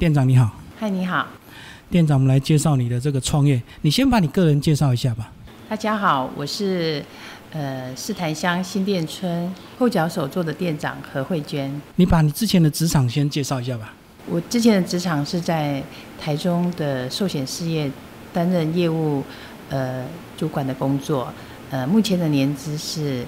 店长你好，嗨，你好，店长，我们来介绍你的这个创业。你先把你个人介绍一下吧。大家好，我是呃四潭乡新店村后脚手做的店长何慧娟。你把你之前的职场先介绍一下吧。我之前的职场是在台中的寿险事业担任业务呃主管的工作，呃，目前的年资是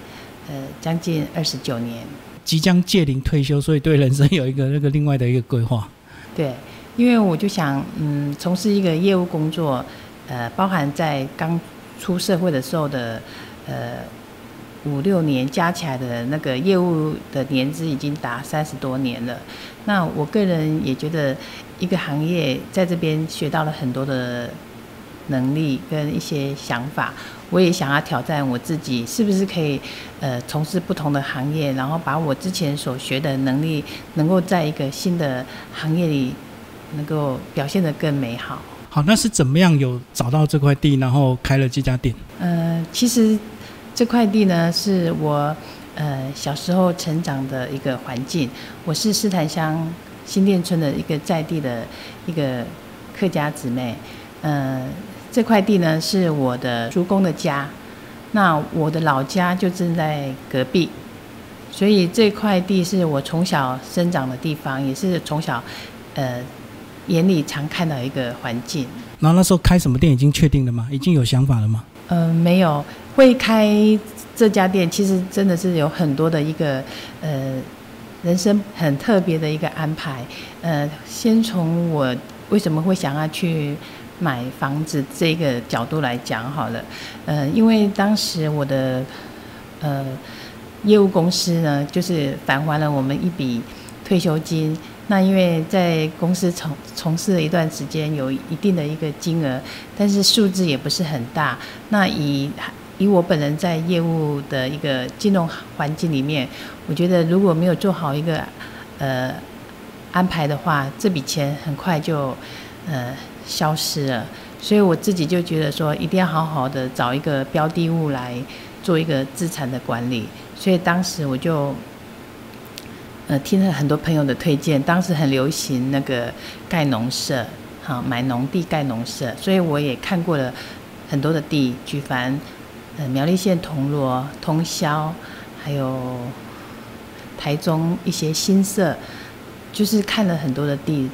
呃将近二十九年。即将届龄退休，所以对人生有一个那个另外的一个规划。对，因为我就想，嗯，从事一个业务工作，呃，包含在刚出社会的时候的，呃，五六年加起来的那个业务的年资已经达三十多年了。那我个人也觉得，一个行业在这边学到了很多的能力跟一些想法。我也想要挑战我自己，是不是可以，呃，从事不同的行业，然后把我之前所学的能力，能够在一个新的行业里，能够表现得更美好。好，那是怎么样有找到这块地，然后开了这家店？呃，其实这块地呢，是我呃小时候成长的一个环境。我是斯坦乡新店村的一个在地的一个客家姊妹，呃。这块地呢是我的叔公的家，那我的老家就正在隔壁，所以这块地是我从小生长的地方，也是从小呃眼里常看到一个环境。然后那时候开什么店已经确定了吗？已经有想法了吗？呃，没有，会开这家店，其实真的是有很多的一个呃人生很特别的一个安排。呃，先从我为什么会想要去。买房子这个角度来讲好了，呃，因为当时我的呃业务公司呢，就是返还了我们一笔退休金。那因为在公司从从事了一段时间，有一定的一个金额，但是数字也不是很大。那以以我本人在业务的一个金融环境里面，我觉得如果没有做好一个呃安排的话，这笔钱很快就呃。消失了，所以我自己就觉得说，一定要好好的找一个标的物来做一个资产的管理。所以当时我就，呃，听了很多朋友的推荐，当时很流行那个盖农舍，好买农地盖农舍，所以我也看过了很多的地，举凡呃苗栗县铜锣、通霄，还有台中一些新社，就是看了很多的地。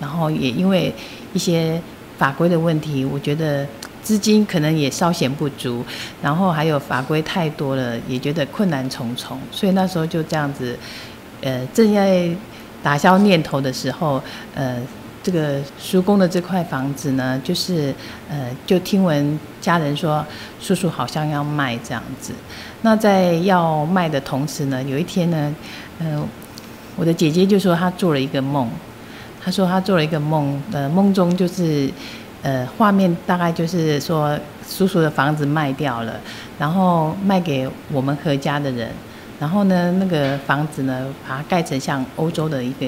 然后也因为一些法规的问题，我觉得资金可能也稍显不足，然后还有法规太多了，也觉得困难重重，所以那时候就这样子，呃，正在打消念头的时候，呃，这个叔公的这块房子呢，就是呃，就听闻家人说叔叔好像要卖这样子，那在要卖的同时呢，有一天呢，嗯，我的姐姐就说她做了一个梦。他说他做了一个梦，呃，梦中就是，呃，画面大概就是说，叔叔的房子卖掉了，然后卖给我们何家的人，然后呢，那个房子呢，把它盖成像欧洲的一个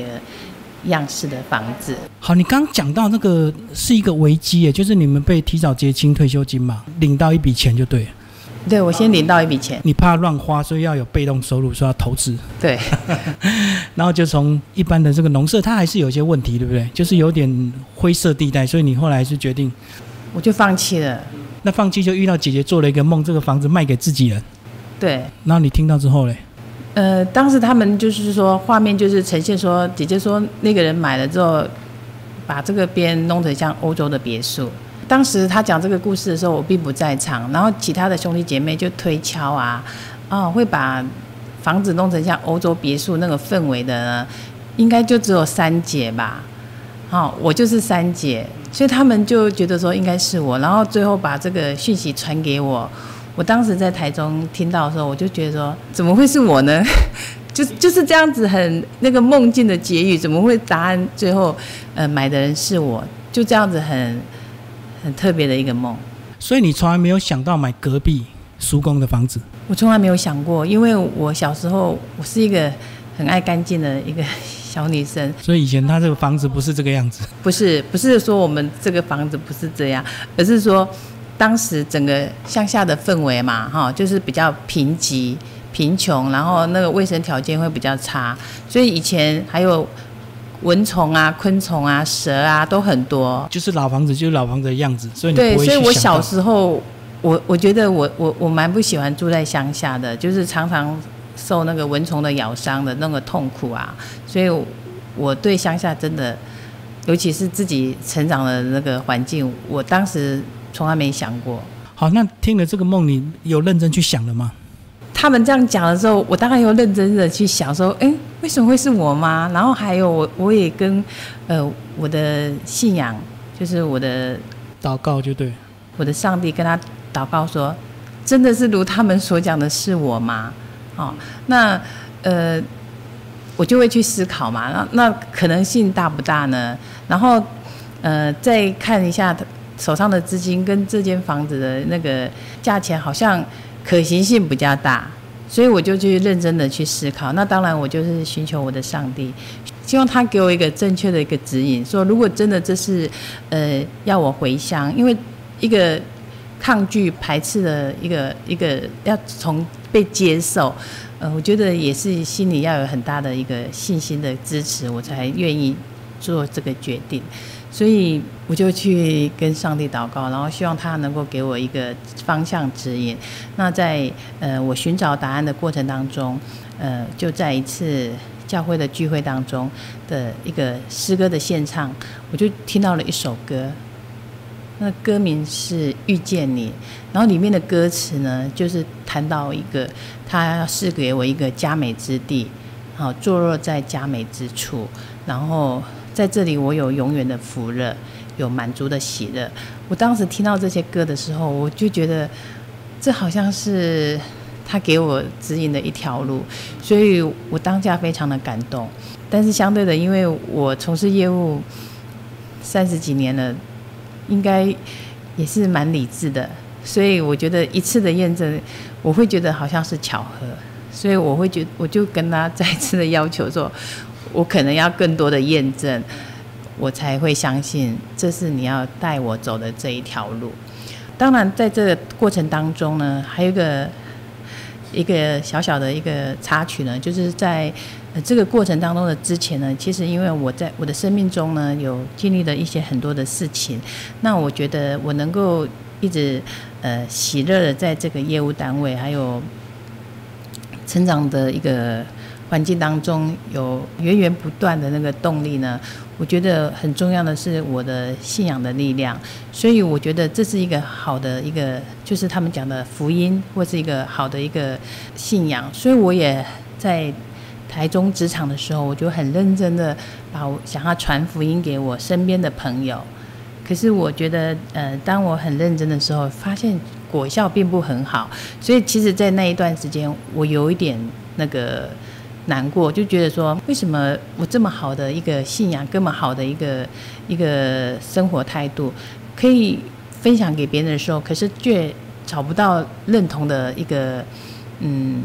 样式的房子。好，你刚讲到那个是一个危机，也就是你们被提早结清退休金嘛，领到一笔钱就对了。对，我先领到一笔钱。你怕乱花，所以要有被动收入，说要投资。对，然后就从一般的这个农舍，它还是有一些问题，对不对？就是有点灰色地带，所以你后来是决定，我就放弃了。那放弃就遇到姐姐做了一个梦，这个房子卖给自己人。对。然后你听到之后嘞？呃，当时他们就是说，画面就是呈现说，姐姐说那个人买了之后，把这个边弄得像欧洲的别墅。当时他讲这个故事的时候，我并不在场。然后其他的兄弟姐妹就推敲啊，哦，会把房子弄成像欧洲别墅那个氛围的呢，应该就只有三姐吧。好，我就是三姐，所以他们就觉得说应该是我。然后最后把这个讯息传给我。我当时在台中听到的时候，我就觉得说怎么会是我呢？就就是这样子很那个梦境的结语，怎么会答案最后呃买的人是我？就这样子很。很特别的一个梦，所以你从来没有想到买隔壁叔公的房子。我从来没有想过，因为我小时候我是一个很爱干净的一个小女生，所以以前他这个房子不是这个样子。不是，不是说我们这个房子不是这样，而是说当时整个乡下的氛围嘛，哈，就是比较贫瘠、贫穷，然后那个卫生条件会比较差，所以以前还有。蚊虫啊、昆虫啊、蛇啊都很多。就是老房子就是老房子的样子，所以你对，所以我小时候，我我觉得我我我蛮不喜欢住在乡下的，就是常常受那个蚊虫的咬伤的那个痛苦啊，所以我对乡下真的，尤其是自己成长的那个环境，我当时从来没想过。好，那听了这个梦，你有认真去想了吗？他们这样讲的时候，我当然又认真的去想说，哎，为什么会是我吗？然后还有我，我也跟呃我的信仰，就是我的祷告就对。我的上帝跟他祷告说，真的是如他们所讲的是我吗？哦，那呃，我就会去思考嘛，那那可能性大不大呢？然后呃，再看一下手上的资金跟这间房子的那个价钱，好像可行性比较大，所以我就去认真的去思考。那当然，我就是寻求我的上帝，希望他给我一个正确的一个指引，说如果真的这是呃要我回乡，因为一个抗拒排斥的一个一个要从被接受，呃，我觉得也是心里要有很大的一个信心的支持，我才愿意做这个决定。所以我就去跟上帝祷告，然后希望他能够给我一个方向指引。那在呃我寻找答案的过程当中，呃，就在一次教会的聚会当中的一个诗歌的献唱，我就听到了一首歌。那歌名是《遇见你》，然后里面的歌词呢，就是谈到一个他要赐给我一个佳美之地，好坐落在佳美之处，然后在这里我有永远的福乐，有满足的喜乐。我当时听到这些歌的时候，我就觉得这好像是他给我指引的一条路，所以我当下非常的感动。但是相对的，因为我从事业务三十几年了。应该也是蛮理智的，所以我觉得一次的验证，我会觉得好像是巧合，所以我会觉我就跟他再次的要求说，我可能要更多的验证，我才会相信这是你要带我走的这一条路。当然，在这个过程当中呢，还有一个一个小小的一个插曲呢，就是在。呃，这个过程当中的之前呢，其实因为我在我的生命中呢，有经历了一些很多的事情，那我觉得我能够一直呃喜乐的在这个业务单位，还有成长的一个环境当中，有源源不断的那个动力呢。我觉得很重要的是我的信仰的力量，所以我觉得这是一个好的一个，就是他们讲的福音，或是一个好的一个信仰，所以我也在。台中职场的时候，我就很认真的把我想要传福音给我身边的朋友。可是我觉得，呃，当我很认真的时候，发现果效并不很好。所以其实，在那一段时间，我有一点那个难过，就觉得说，为什么我这么好的一个信仰，这么好的一个一个生活态度，可以分享给别人的时候，可是却找不到认同的一个，嗯。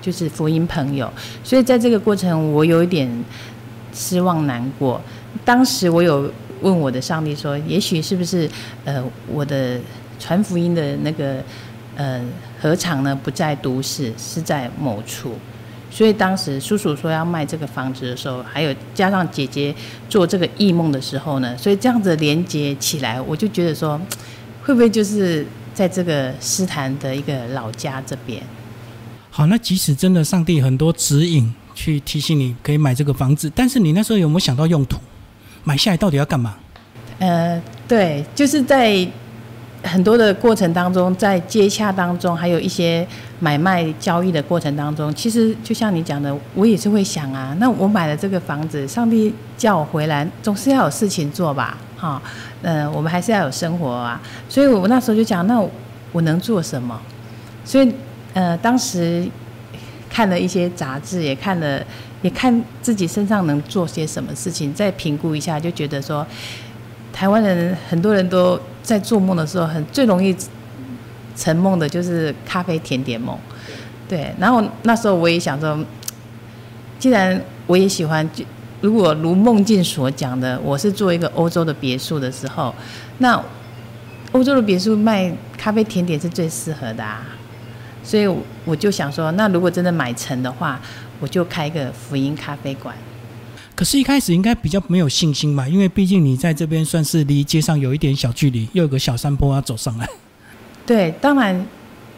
就是福音朋友，所以在这个过程，我有一点失望难过。当时我有问我的上帝说：“也许是不是呃，我的传福音的那个呃何尝呢不在都市，是在某处？”所以当时叔叔说要卖这个房子的时候，还有加上姐姐做这个异梦的时候呢，所以这样子连接起来，我就觉得说，会不会就是在这个斯坦的一个老家这边？好，那即使真的上帝很多指引去提醒你可以买这个房子，但是你那时候有没有想到用途？买下来到底要干嘛？呃，对，就是在很多的过程当中，在接洽当中，还有一些买卖交易的过程当中，其实就像你讲的，我也是会想啊，那我买了这个房子，上帝叫我回来，总是要有事情做吧？哈，呃，我们还是要有生活啊，所以我那时候就讲，那我能做什么？所以。呃，当时看了一些杂志，也看了，也看自己身上能做些什么事情，再评估一下，就觉得说，台湾人很多人都在做梦的时候，很最容易成梦的就是咖啡甜点梦，对。然后那时候我也想说，既然我也喜欢，就如果如梦境所讲的，我是做一个欧洲的别墅的时候，那欧洲的别墅卖咖啡甜点是最适合的啊。所以我就想说，那如果真的买成的话，我就开个福音咖啡馆。可是，一开始应该比较没有信心吧，因为毕竟你在这边算是离街上有一点小距离，又有个小山坡要走上来。对，当然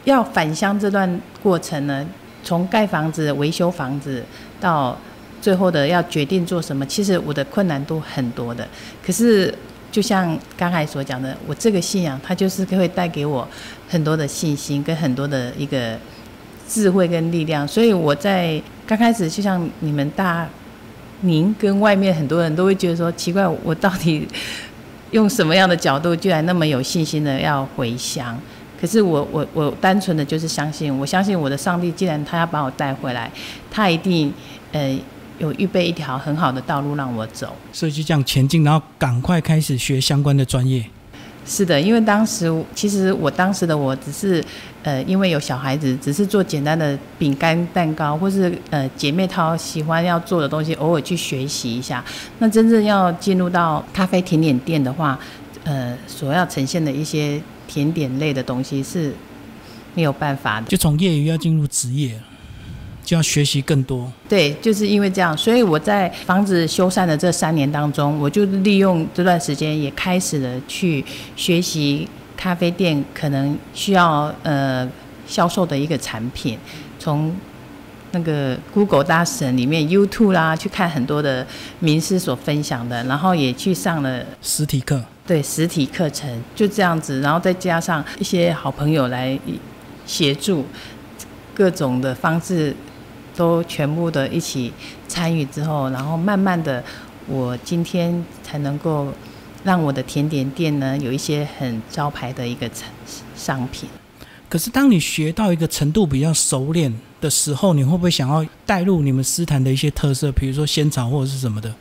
要返乡这段过程呢，从盖房子、维修房子到最后的要决定做什么，其实我的困难都很多的。可是，就像刚才所讲的，我这个信仰，它就是会带给我很多的信心，跟很多的一个智慧跟力量。所以我在刚开始，就像你们大，您跟外面很多人都会觉得说，奇怪，我到底用什么样的角度，居然那么有信心的要回乡？可是我我我单纯的就是相信，我相信我的上帝，既然他要把我带回来，他一定呃有预备一条很好的道路让我走。所以就这样前进，然后赶快开始学相关的专业。是的，因为当时其实我当时的我只是呃因为有小孩子，只是做简单的饼干蛋糕，或是呃姐妹淘喜欢要做的东西，偶尔去学习一下。那真正要进入到咖啡甜点店的话，呃所要呈现的一些。甜点类的东西是没有办法的，就从业余要进入职业，就要学习更多。对，就是因为这样，所以我在房子修缮的这三年当中，我就利用这段时间，也开始了去学习咖啡店可能需要呃销售的一个产品，从那个 Google 大神里面 YouTube 啦，去看很多的名师所分享的，然后也去上了实体课。对实体课程就这样子，然后再加上一些好朋友来协助，各种的方式都全部的一起参与之后，然后慢慢的，我今天才能够让我的甜点店呢有一些很招牌的一个产商品。可是当你学到一个程度比较熟练的时候，你会不会想要带入你们斯坦的一些特色，比如说仙草或者是什么的？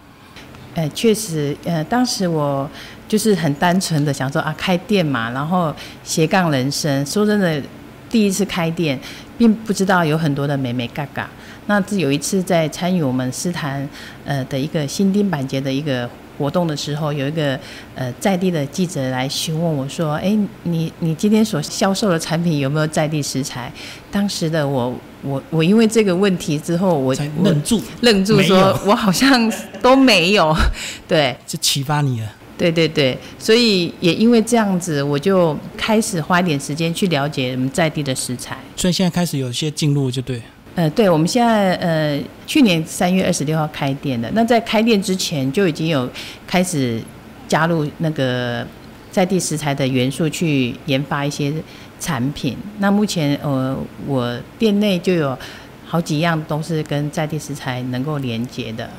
呃，确实，呃，当时我。就是很单纯的想说啊，开店嘛，然后斜杠人生。说真的，第一次开店，并不知道有很多的美美嘎嘎。那有一次在参与我们斯坦呃的一个新丁板节的一个活动的时候，有一个呃在地的记者来询问我说：“哎，你你今天所销售的产品有没有在地食材？”当时的我我我因为这个问题之后，我愣住愣住，说我好像都没有。对，这启发你了。对对对，所以也因为这样子，我就开始花一点时间去了解我们在地的食材。所以现在开始有些进入就对。呃，对，我们现在呃，去年三月二十六号开店的。那在开店之前就已经有开始加入那个在地食材的元素去研发一些产品。那目前呃，我店内就有好几样都是跟在地食材能够连接的。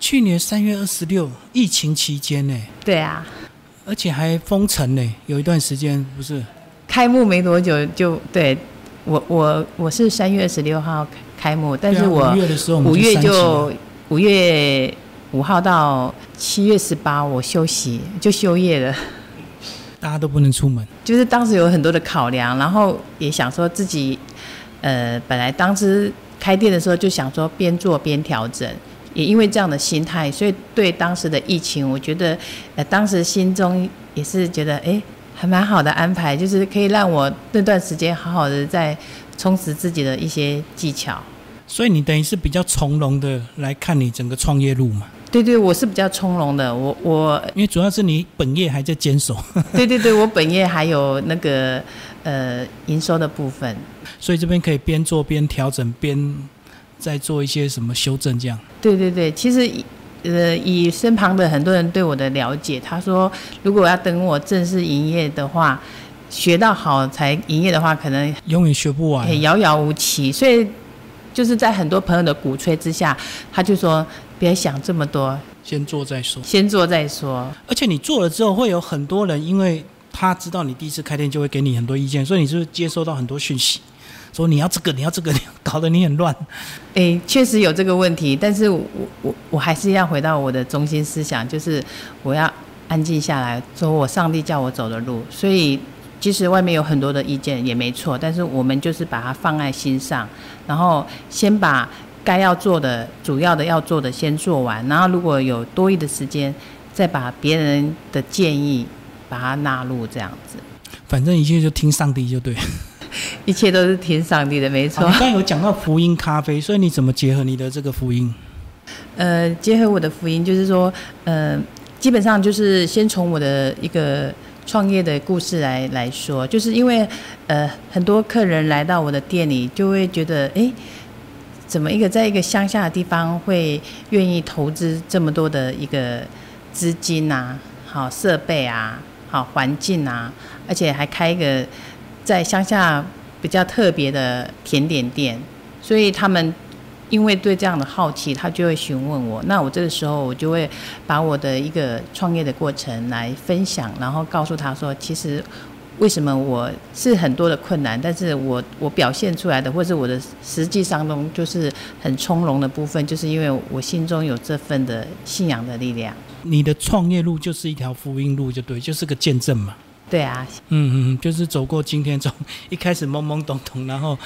去年三月二十六，疫情期间呢？对啊，而且还封城呢，有一段时间不是？开幕没多久就对，我我我是三月二十六号开幕，但是我五月就五月五号到七月十八，我休息就休业了。大家都不能出门，就是当时有很多的考量，然后也想说自己，呃，本来当时开店的时候就想说边做边调整。也因为这样的心态，所以对当时的疫情，我觉得，呃，当时心中也是觉得，哎，还蛮好的安排，就是可以让我那段时间好好的在充实自己的一些技巧。所以你等于是比较从容的来看你整个创业路嘛？对对，我是比较从容的。我我因为主要是你本业还在坚守。对对对，我本业还有那个呃营收的部分。所以这边可以边做边调整边。再做一些什么修正？这样对对对，其实呃，以身旁的很多人对我的了解，他说，如果要等我正式营业的话，学到好才营业的话，可能永远学不完，遥遥无期。所以就是在很多朋友的鼓吹之下，他就说别想这么多，先做再说，先做再说。而且你做了之后，会有很多人，因为他知道你第一次开店，就会给你很多意见，所以你是不是接收到很多讯息？说你要这个，你要这个，搞得你很乱。哎，确实有这个问题，但是我我我还是要回到我的中心思想，就是我要安静下来，走我上帝叫我走的路。所以，即使外面有很多的意见也没错，但是我们就是把它放在心上，然后先把该要做的、主要的要做的先做完，然后如果有多余的时间，再把别人的建议把它纳入，这样子。反正一切就听上帝就对。一切都是听上帝的，没错。刚有讲到福音咖啡，所以你怎么结合你的这个福音？呃，结合我的福音，就是说，呃，基本上就是先从我的一个创业的故事来来说，就是因为呃，很多客人来到我的店里，就会觉得，哎，怎么一个在一个乡下的地方会愿意投资这么多的一个资金啊，好设备啊，好环境啊，而且还开一个在乡下比较特别的甜点店，所以他们。因为对这样的好奇，他就会询问我。那我这个时候，我就会把我的一个创业的过程来分享，然后告诉他说，其实为什么我是很多的困难，但是我我表现出来的，或者我的实际上中就是很从容的部分，就是因为我心中有这份的信仰的力量。你的创业路就是一条福音路，就对，就是个见证嘛。对啊，嗯嗯，就是走过今天，从一开始懵懵懂懂，然后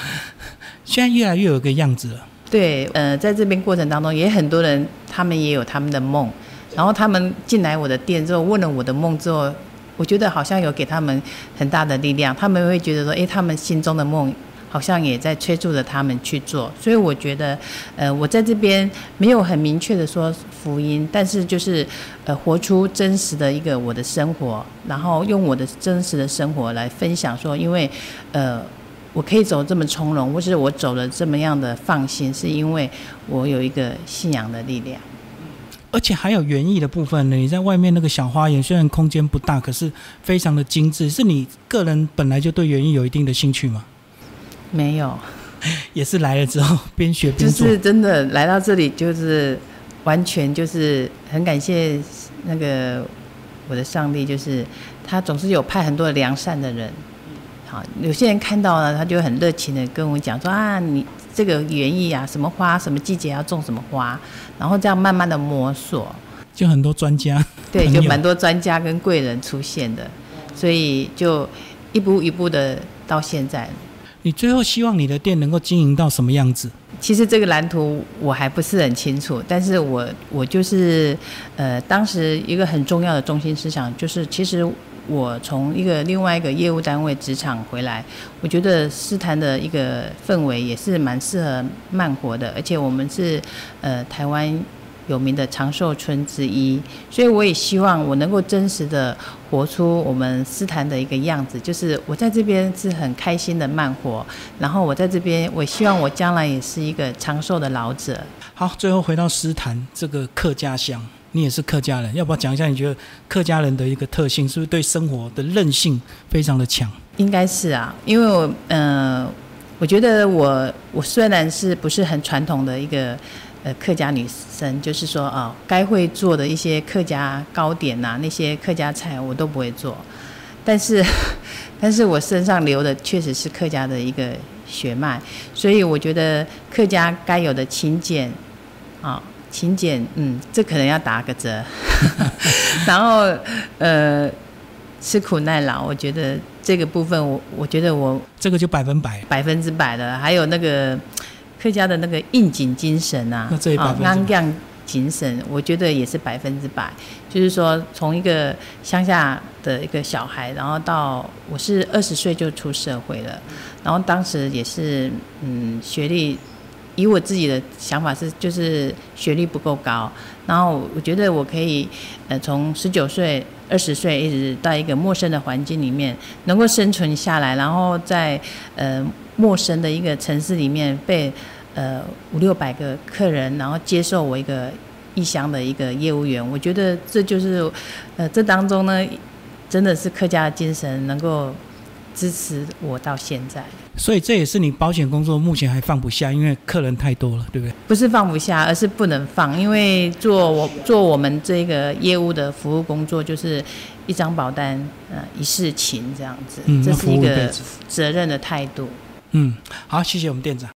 现在越来越有个样子了。对，呃，在这边过程当中，也很多人，他们也有他们的梦，然后他们进来我的店之后，问了我的梦之后，我觉得好像有给他们很大的力量，他们会觉得说，诶，他们心中的梦好像也在催促着他们去做，所以我觉得，呃，我在这边没有很明确的说福音，但是就是呃，活出真实的一个我的生活，然后用我的真实的生活来分享说，因为，呃。我可以走这么从容，或是我走了这么样的放心，是因为我有一个信仰的力量。而且还有园艺的部分呢。你在外面那个小花园，虽然空间不大，可是非常的精致。是你个人本来就对园艺有一定的兴趣吗？没有，也是来了之后边学边做。就是真的来到这里，就是完全就是很感谢那个我的上帝，就是他总是有派很多良善的人。好，有些人看到了，他就很热情的跟我讲说啊，你这个园艺啊，什么花，什么季节要种什么花，然后这样慢慢的摸索，就很多专家，对，就蛮多专家跟贵人出现的，所以就一步一步的到现在。你最后希望你的店能够经营到什么样子？其实这个蓝图我还不是很清楚，但是我我就是呃，当时一个很重要的中心思想就是，其实。我从一个另外一个业务单位职场回来，我觉得诗坛的一个氛围也是蛮适合慢活的，而且我们是呃台湾有名的长寿村之一，所以我也希望我能够真实的活出我们诗坛的一个样子，就是我在这边是很开心的慢活，然后我在这边，我希望我将来也是一个长寿的老者。好，最后回到诗坛这个客家乡。你也是客家人，要不要讲一下？你觉得客家人的一个特性是不是对生活的韧性非常的强？应该是啊，因为我呃，我觉得我我虽然是不是很传统的一个呃客家女生，就是说哦，该会做的一些客家糕点呐，那些客家菜我都不会做，但是 但是我身上流的确实是客家的一个血脉，所以我觉得客家该有的勤俭啊。勤俭，嗯，这可能要打个折。然后，呃，吃苦耐劳，我觉得这个部分，我我觉得我这个就百分百，百分之百的。还有那个客家的那个应景精神啊，啊，安将精神，我觉得也是百分之百。就是说，从一个乡下的一个小孩，然后到我是二十岁就出社会了，然后当时也是，嗯，学历。以我自己的想法是，就是学历不够高，然后我觉得我可以，呃，从十九岁、二十岁一直到一个陌生的环境里面，能够生存下来，然后在呃陌生的一个城市里面被呃五六百个客人，然后接受我一个异乡的一个业务员，我觉得这就是呃这当中呢，真的是客家精神能够支持我到现在。所以这也是你保险工作目前还放不下，因为客人太多了，对不对？不是放不下，而是不能放，因为做我做我们这个业务的服务工作，就是一张保单，呃，一事情这样子，这是一个责任的态度。嗯，好，谢谢我们店长。